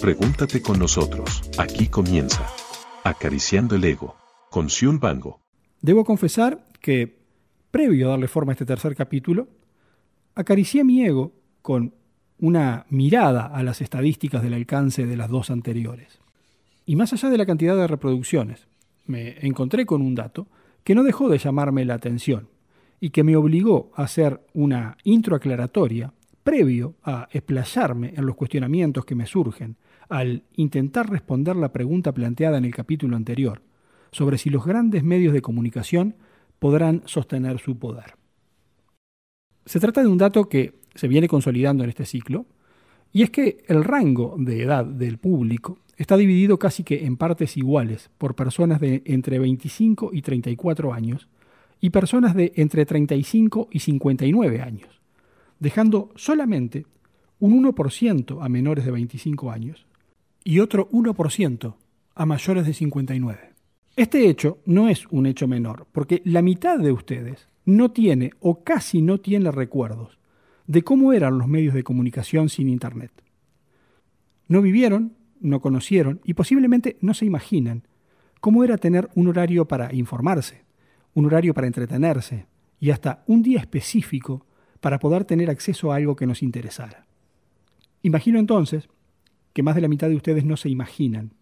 Pregúntate con nosotros. Aquí comienza. Acariciando el ego. Con Sion Bango. Debo confesar que, previo a darle forma a este tercer capítulo, acaricié mi ego con una mirada a las estadísticas del alcance de las dos anteriores. Y más allá de la cantidad de reproducciones, me encontré con un dato que no dejó de llamarme la atención y que me obligó a hacer una intro aclaratoria previo a explayarme en los cuestionamientos que me surgen al intentar responder la pregunta planteada en el capítulo anterior sobre si los grandes medios de comunicación podrán sostener su poder. Se trata de un dato que se viene consolidando en este ciclo, y es que el rango de edad del público está dividido casi que en partes iguales por personas de entre 25 y 34 años y personas de entre 35 y 59 años dejando solamente un 1% a menores de 25 años y otro 1% a mayores de 59. Este hecho no es un hecho menor, porque la mitad de ustedes no tiene o casi no tiene recuerdos de cómo eran los medios de comunicación sin Internet. No vivieron, no conocieron y posiblemente no se imaginan cómo era tener un horario para informarse, un horario para entretenerse y hasta un día específico para poder tener acceso a algo que nos interesara. Imagino entonces que más de la mitad de ustedes no se imaginan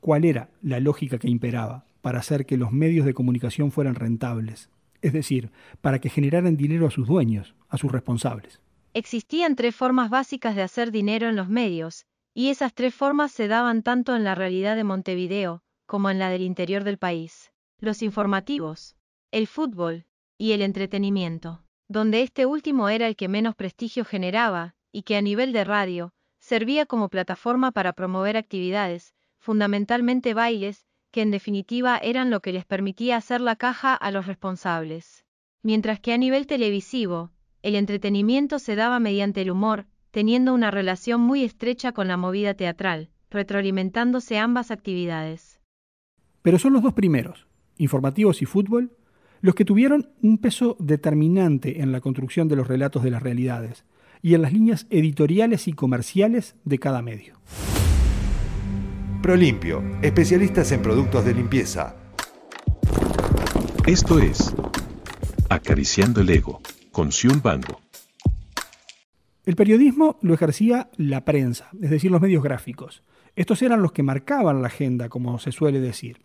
cuál era la lógica que imperaba para hacer que los medios de comunicación fueran rentables, es decir, para que generaran dinero a sus dueños, a sus responsables. Existían tres formas básicas de hacer dinero en los medios, y esas tres formas se daban tanto en la realidad de Montevideo como en la del interior del país. Los informativos, el fútbol y el entretenimiento donde este último era el que menos prestigio generaba, y que a nivel de radio, servía como plataforma para promover actividades, fundamentalmente bailes, que en definitiva eran lo que les permitía hacer la caja a los responsables. Mientras que a nivel televisivo, el entretenimiento se daba mediante el humor, teniendo una relación muy estrecha con la movida teatral, retroalimentándose ambas actividades. Pero son los dos primeros, informativos y fútbol, los que tuvieron un peso determinante en la construcción de los relatos de las realidades y en las líneas editoriales y comerciales de cada medio. Prolimpio, especialistas en productos de limpieza. Esto es Acariciando el Ego, con Sion Bango. El periodismo lo ejercía la prensa, es decir, los medios gráficos. Estos eran los que marcaban la agenda, como se suele decir.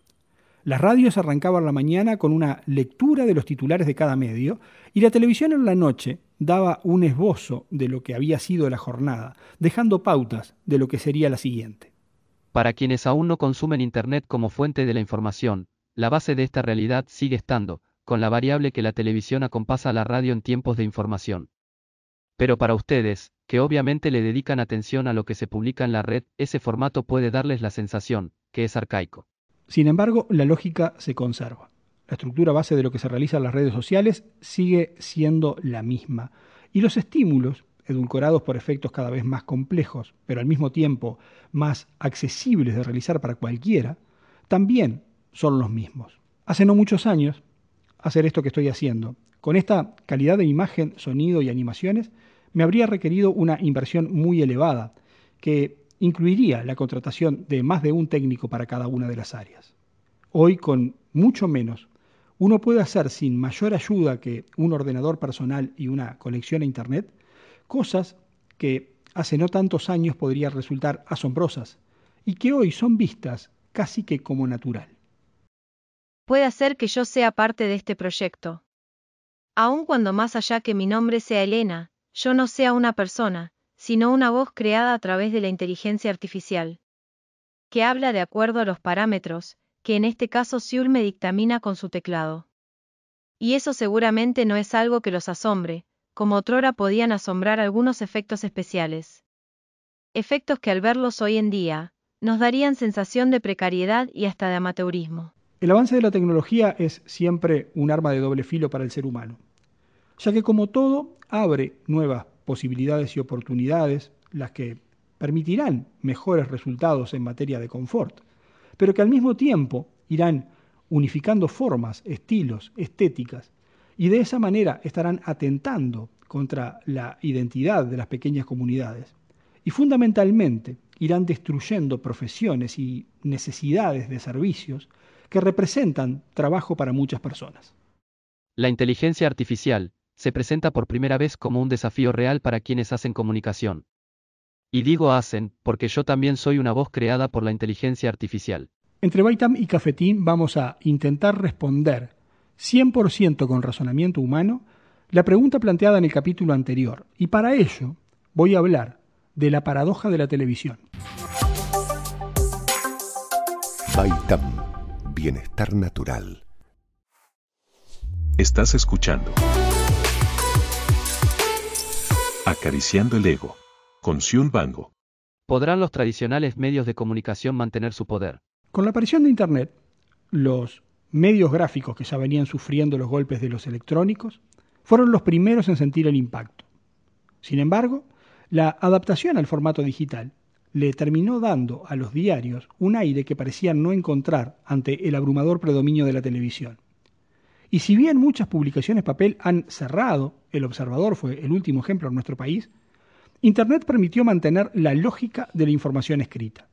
Las radios arrancaban la mañana con una lectura de los titulares de cada medio y la televisión en la noche daba un esbozo de lo que había sido la jornada, dejando pautas de lo que sería la siguiente. Para quienes aún no consumen Internet como fuente de la información, la base de esta realidad sigue estando, con la variable que la televisión acompasa a la radio en tiempos de información. Pero para ustedes, que obviamente le dedican atención a lo que se publica en la red, ese formato puede darles la sensación, que es arcaico. Sin embargo, la lógica se conserva. La estructura base de lo que se realiza en las redes sociales sigue siendo la misma. Y los estímulos, edulcorados por efectos cada vez más complejos, pero al mismo tiempo más accesibles de realizar para cualquiera, también son los mismos. Hace no muchos años, hacer esto que estoy haciendo, con esta calidad de imagen, sonido y animaciones, me habría requerido una inversión muy elevada, que incluiría la contratación de más de un técnico para cada una de las áreas. Hoy, con mucho menos, uno puede hacer sin mayor ayuda que un ordenador personal y una conexión a Internet cosas que hace no tantos años podrían resultar asombrosas y que hoy son vistas casi que como natural. Puede hacer que yo sea parte de este proyecto. Aun cuando más allá que mi nombre sea Elena, yo no sea una persona, sino una voz creada a través de la inteligencia artificial, que habla de acuerdo a los parámetros, que en este caso Siul me dictamina con su teclado. Y eso seguramente no es algo que los asombre, como otrora podían asombrar algunos efectos especiales. Efectos que al verlos hoy en día, nos darían sensación de precariedad y hasta de amateurismo. El avance de la tecnología es siempre un arma de doble filo para el ser humano, ya que como todo abre nuevas posibilidades y oportunidades, las que permitirán mejores resultados en materia de confort, pero que al mismo tiempo irán unificando formas, estilos, estéticas, y de esa manera estarán atentando contra la identidad de las pequeñas comunidades, y fundamentalmente irán destruyendo profesiones y necesidades de servicios que representan trabajo para muchas personas. La inteligencia artificial se presenta por primera vez como un desafío real para quienes hacen comunicación. Y digo hacen, porque yo también soy una voz creada por la inteligencia artificial. Entre Baitam y Cafetín vamos a intentar responder 100% con razonamiento humano la pregunta planteada en el capítulo anterior. Y para ello voy a hablar de la paradoja de la televisión. Baitam, bienestar natural. Estás escuchando. Acariciando el ego. Con Xiun Bango. ¿Podrán los tradicionales medios de comunicación mantener su poder? Con la aparición de Internet, los medios gráficos que ya venían sufriendo los golpes de los electrónicos fueron los primeros en sentir el impacto. Sin embargo, la adaptación al formato digital le terminó dando a los diarios un aire que parecían no encontrar ante el abrumador predominio de la televisión. Y si bien muchas publicaciones papel han cerrado, El Observador fue el último ejemplo en nuestro país, Internet permitió mantener la lógica de la información escrita.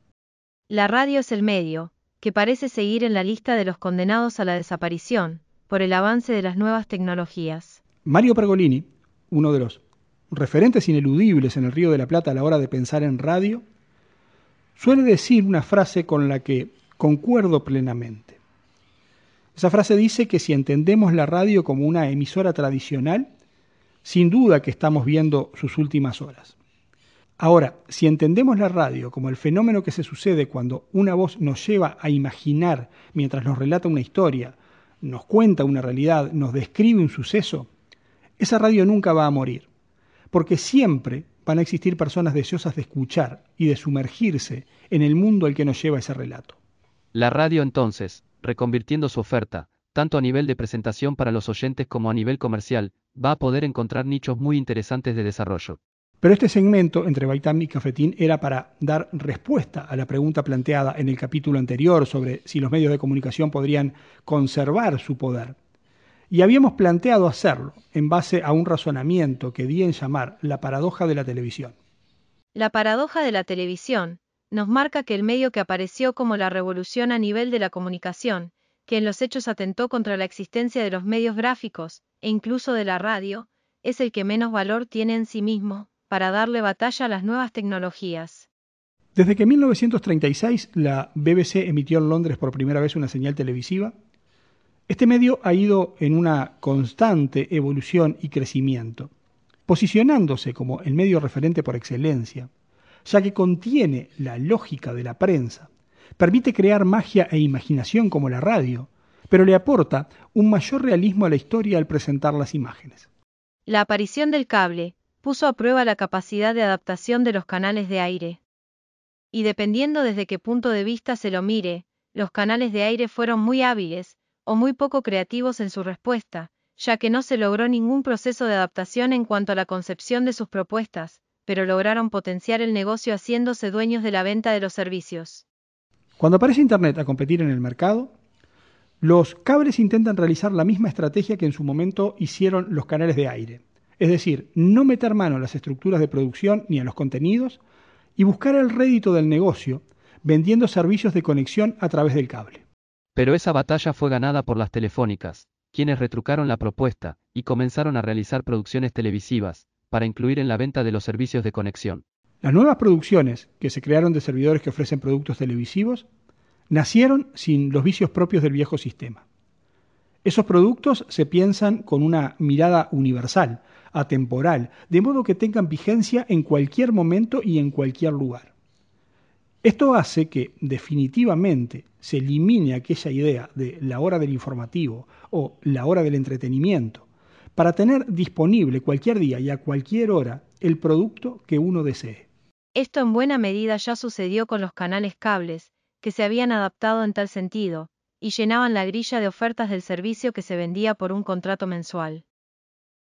La radio es el medio, que parece seguir en la lista de los condenados a la desaparición, por el avance de las nuevas tecnologías. Mario Pergolini, uno de los referentes ineludibles en el Río de la Plata a la hora de pensar en radio, suele decir una frase con la que concuerdo plenamente. Esa frase dice que si entendemos la radio como una emisora tradicional, sin duda que estamos viendo sus últimas horas. Ahora, si entendemos la radio como el fenómeno que se sucede cuando una voz nos lleva a imaginar mientras nos relata una historia, nos cuenta una realidad, nos describe un suceso, esa radio nunca va a morir, porque siempre van a existir personas deseosas de escuchar y de sumergirse en el mundo al que nos lleva ese relato. La radio entonces, reconvirtiendo su oferta, tanto a nivel de presentación para los oyentes como a nivel comercial, va a poder encontrar nichos muy interesantes de desarrollo. Pero este segmento entre Baitam y Cafetín era para dar respuesta a la pregunta planteada en el capítulo anterior sobre si los medios de comunicación podrían conservar su poder. Y habíamos planteado hacerlo en base a un razonamiento que di en llamar la paradoja de la televisión. La paradoja de la televisión nos marca que el medio que apareció como la revolución a nivel de la comunicación, que en los hechos atentó contra la existencia de los medios gráficos, e incluso de la radio, es el que menos valor tiene en sí mismo, para darle batalla a las nuevas tecnologías. Desde que en 1936 la BBC emitió en Londres por primera vez una señal televisiva, este medio ha ido en una constante evolución y crecimiento, posicionándose como el medio referente por excelencia, ya que contiene la lógica de la prensa, permite crear magia e imaginación como la radio, pero le aporta un mayor realismo a la historia al presentar las imágenes. La aparición del cable puso a prueba la capacidad de adaptación de los canales de aire. Y dependiendo desde qué punto de vista se lo mire, los canales de aire fueron muy hábiles, o muy poco creativos en su respuesta, ya que no se logró ningún proceso de adaptación en cuanto a la concepción de sus propuestas, pero lograron potenciar el negocio haciéndose dueños de la venta de los servicios. Cuando aparece Internet a competir en el mercado, los cables intentan realizar la misma estrategia que en su momento hicieron los canales de aire. Es decir, no meter mano a las estructuras de producción ni a los contenidos y buscar el rédito del negocio vendiendo servicios de conexión a través del cable. Pero esa batalla fue ganada por las telefónicas, quienes retrucaron la propuesta y comenzaron a realizar producciones televisivas, para incluir en la venta de los servicios de conexión. Las nuevas producciones que se crearon de servidores que ofrecen productos televisivos nacieron sin los vicios propios del viejo sistema. Esos productos se piensan con una mirada universal, atemporal, de modo que tengan vigencia en cualquier momento y en cualquier lugar. Esto hace que definitivamente se elimine aquella idea de la hora del informativo o la hora del entretenimiento, para tener disponible cualquier día y a cualquier hora el producto que uno desee. Esto en buena medida ya sucedió con los canales cables, que se habían adaptado en tal sentido, y llenaban la grilla de ofertas del servicio que se vendía por un contrato mensual.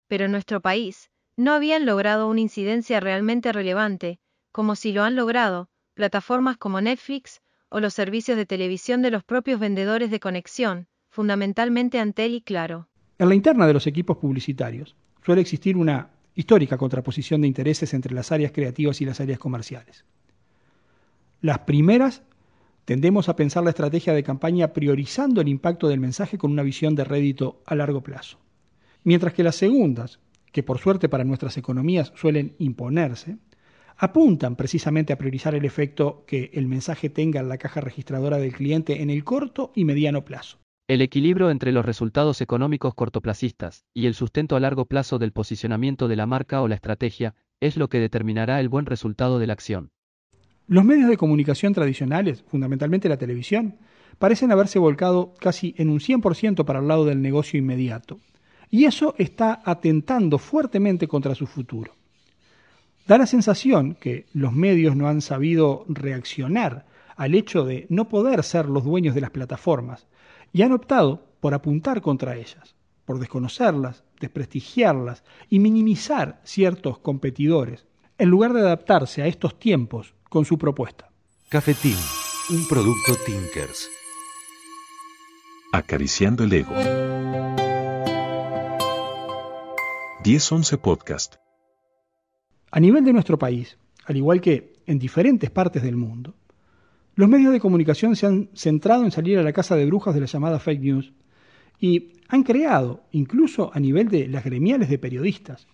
Pero en nuestro país, no habían logrado una incidencia realmente relevante, como si lo han logrado, plataformas como Netflix o los servicios de televisión de los propios vendedores de conexión, fundamentalmente Antel y Claro. En la interna de los equipos publicitarios suele existir una histórica contraposición de intereses entre las áreas creativas y las áreas comerciales. Las primeras tendemos a pensar la estrategia de campaña priorizando el impacto del mensaje con una visión de rédito a largo plazo. Mientras que las segundas, que por suerte para nuestras economías suelen imponerse, apuntan precisamente a priorizar el efecto que el mensaje tenga en la caja registradora del cliente en el corto y mediano plazo. El equilibrio entre los resultados económicos cortoplacistas y el sustento a largo plazo del posicionamiento de la marca o la estrategia es lo que determinará el buen resultado de la acción. Los medios de comunicación tradicionales, fundamentalmente la televisión, parecen haberse volcado casi en un 100% para el lado del negocio inmediato. Y eso está atentando fuertemente contra su futuro. Da la sensación que los medios no han sabido reaccionar al hecho de no poder ser los dueños de las plataformas y han optado por apuntar contra ellas, por desconocerlas, desprestigiarlas y minimizar ciertos competidores, en lugar de adaptarse a estos tiempos con su propuesta. Cafetín, un producto Tinkers. Acariciando el ego. 1011 Podcast. A nivel de nuestro país, al igual que en diferentes partes del mundo, los medios de comunicación se han centrado en salir a la casa de brujas de la llamada fake news y han creado, incluso a nivel de las gremiales de periodistas,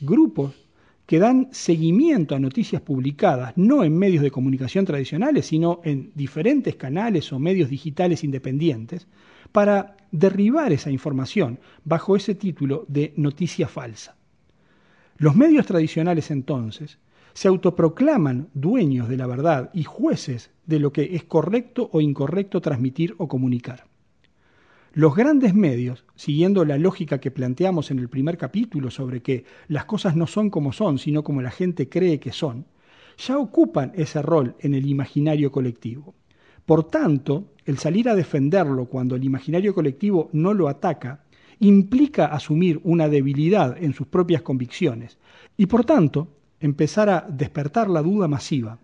grupos que dan seguimiento a noticias publicadas no en medios de comunicación tradicionales, sino en diferentes canales o medios digitales independientes, para derribar esa información bajo ese título de noticia falsa. Los medios tradicionales entonces se autoproclaman dueños de la verdad y jueces de lo que es correcto o incorrecto transmitir o comunicar. Los grandes medios, siguiendo la lógica que planteamos en el primer capítulo sobre que las cosas no son como son, sino como la gente cree que son, ya ocupan ese rol en el imaginario colectivo. Por tanto, el salir a defenderlo cuando el imaginario colectivo no lo ataca implica asumir una debilidad en sus propias convicciones y por tanto empezar a despertar la duda masiva,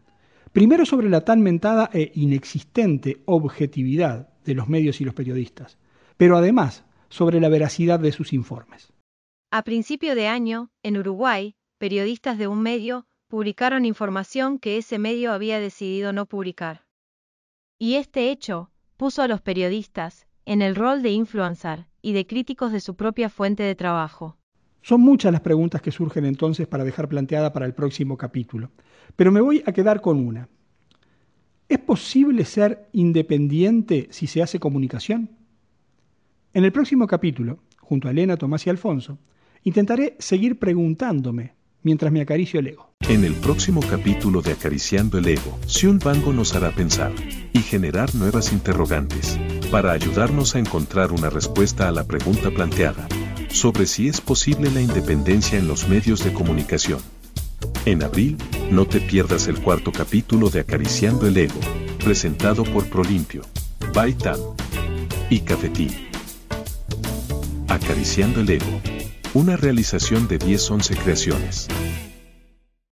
primero sobre la tan mentada e inexistente objetividad de los medios y los periodistas, pero además sobre la veracidad de sus informes. A principio de año, en Uruguay, periodistas de un medio publicaron información que ese medio había decidido no publicar. Y este hecho puso a los periodistas en el rol de influencer y de críticos de su propia fuente de trabajo. Son muchas las preguntas que surgen entonces para dejar planteada para el próximo capítulo, pero me voy a quedar con una. ¿Es posible ser independiente si se hace comunicación? En el próximo capítulo, junto a Elena, Tomás y Alfonso, intentaré seguir preguntándome mientras me acaricio el ego. En el próximo capítulo de Acariciando el Ego, Sion Bango nos hará pensar y generar nuevas interrogantes para ayudarnos a encontrar una respuesta a la pregunta planteada sobre si es posible la independencia en los medios de comunicación. En abril, no te pierdas el cuarto capítulo de Acariciando el Ego, presentado por Prolimpio, Baitam y Cafetín. Acariciando el Ego, una realización de 10-11 creaciones.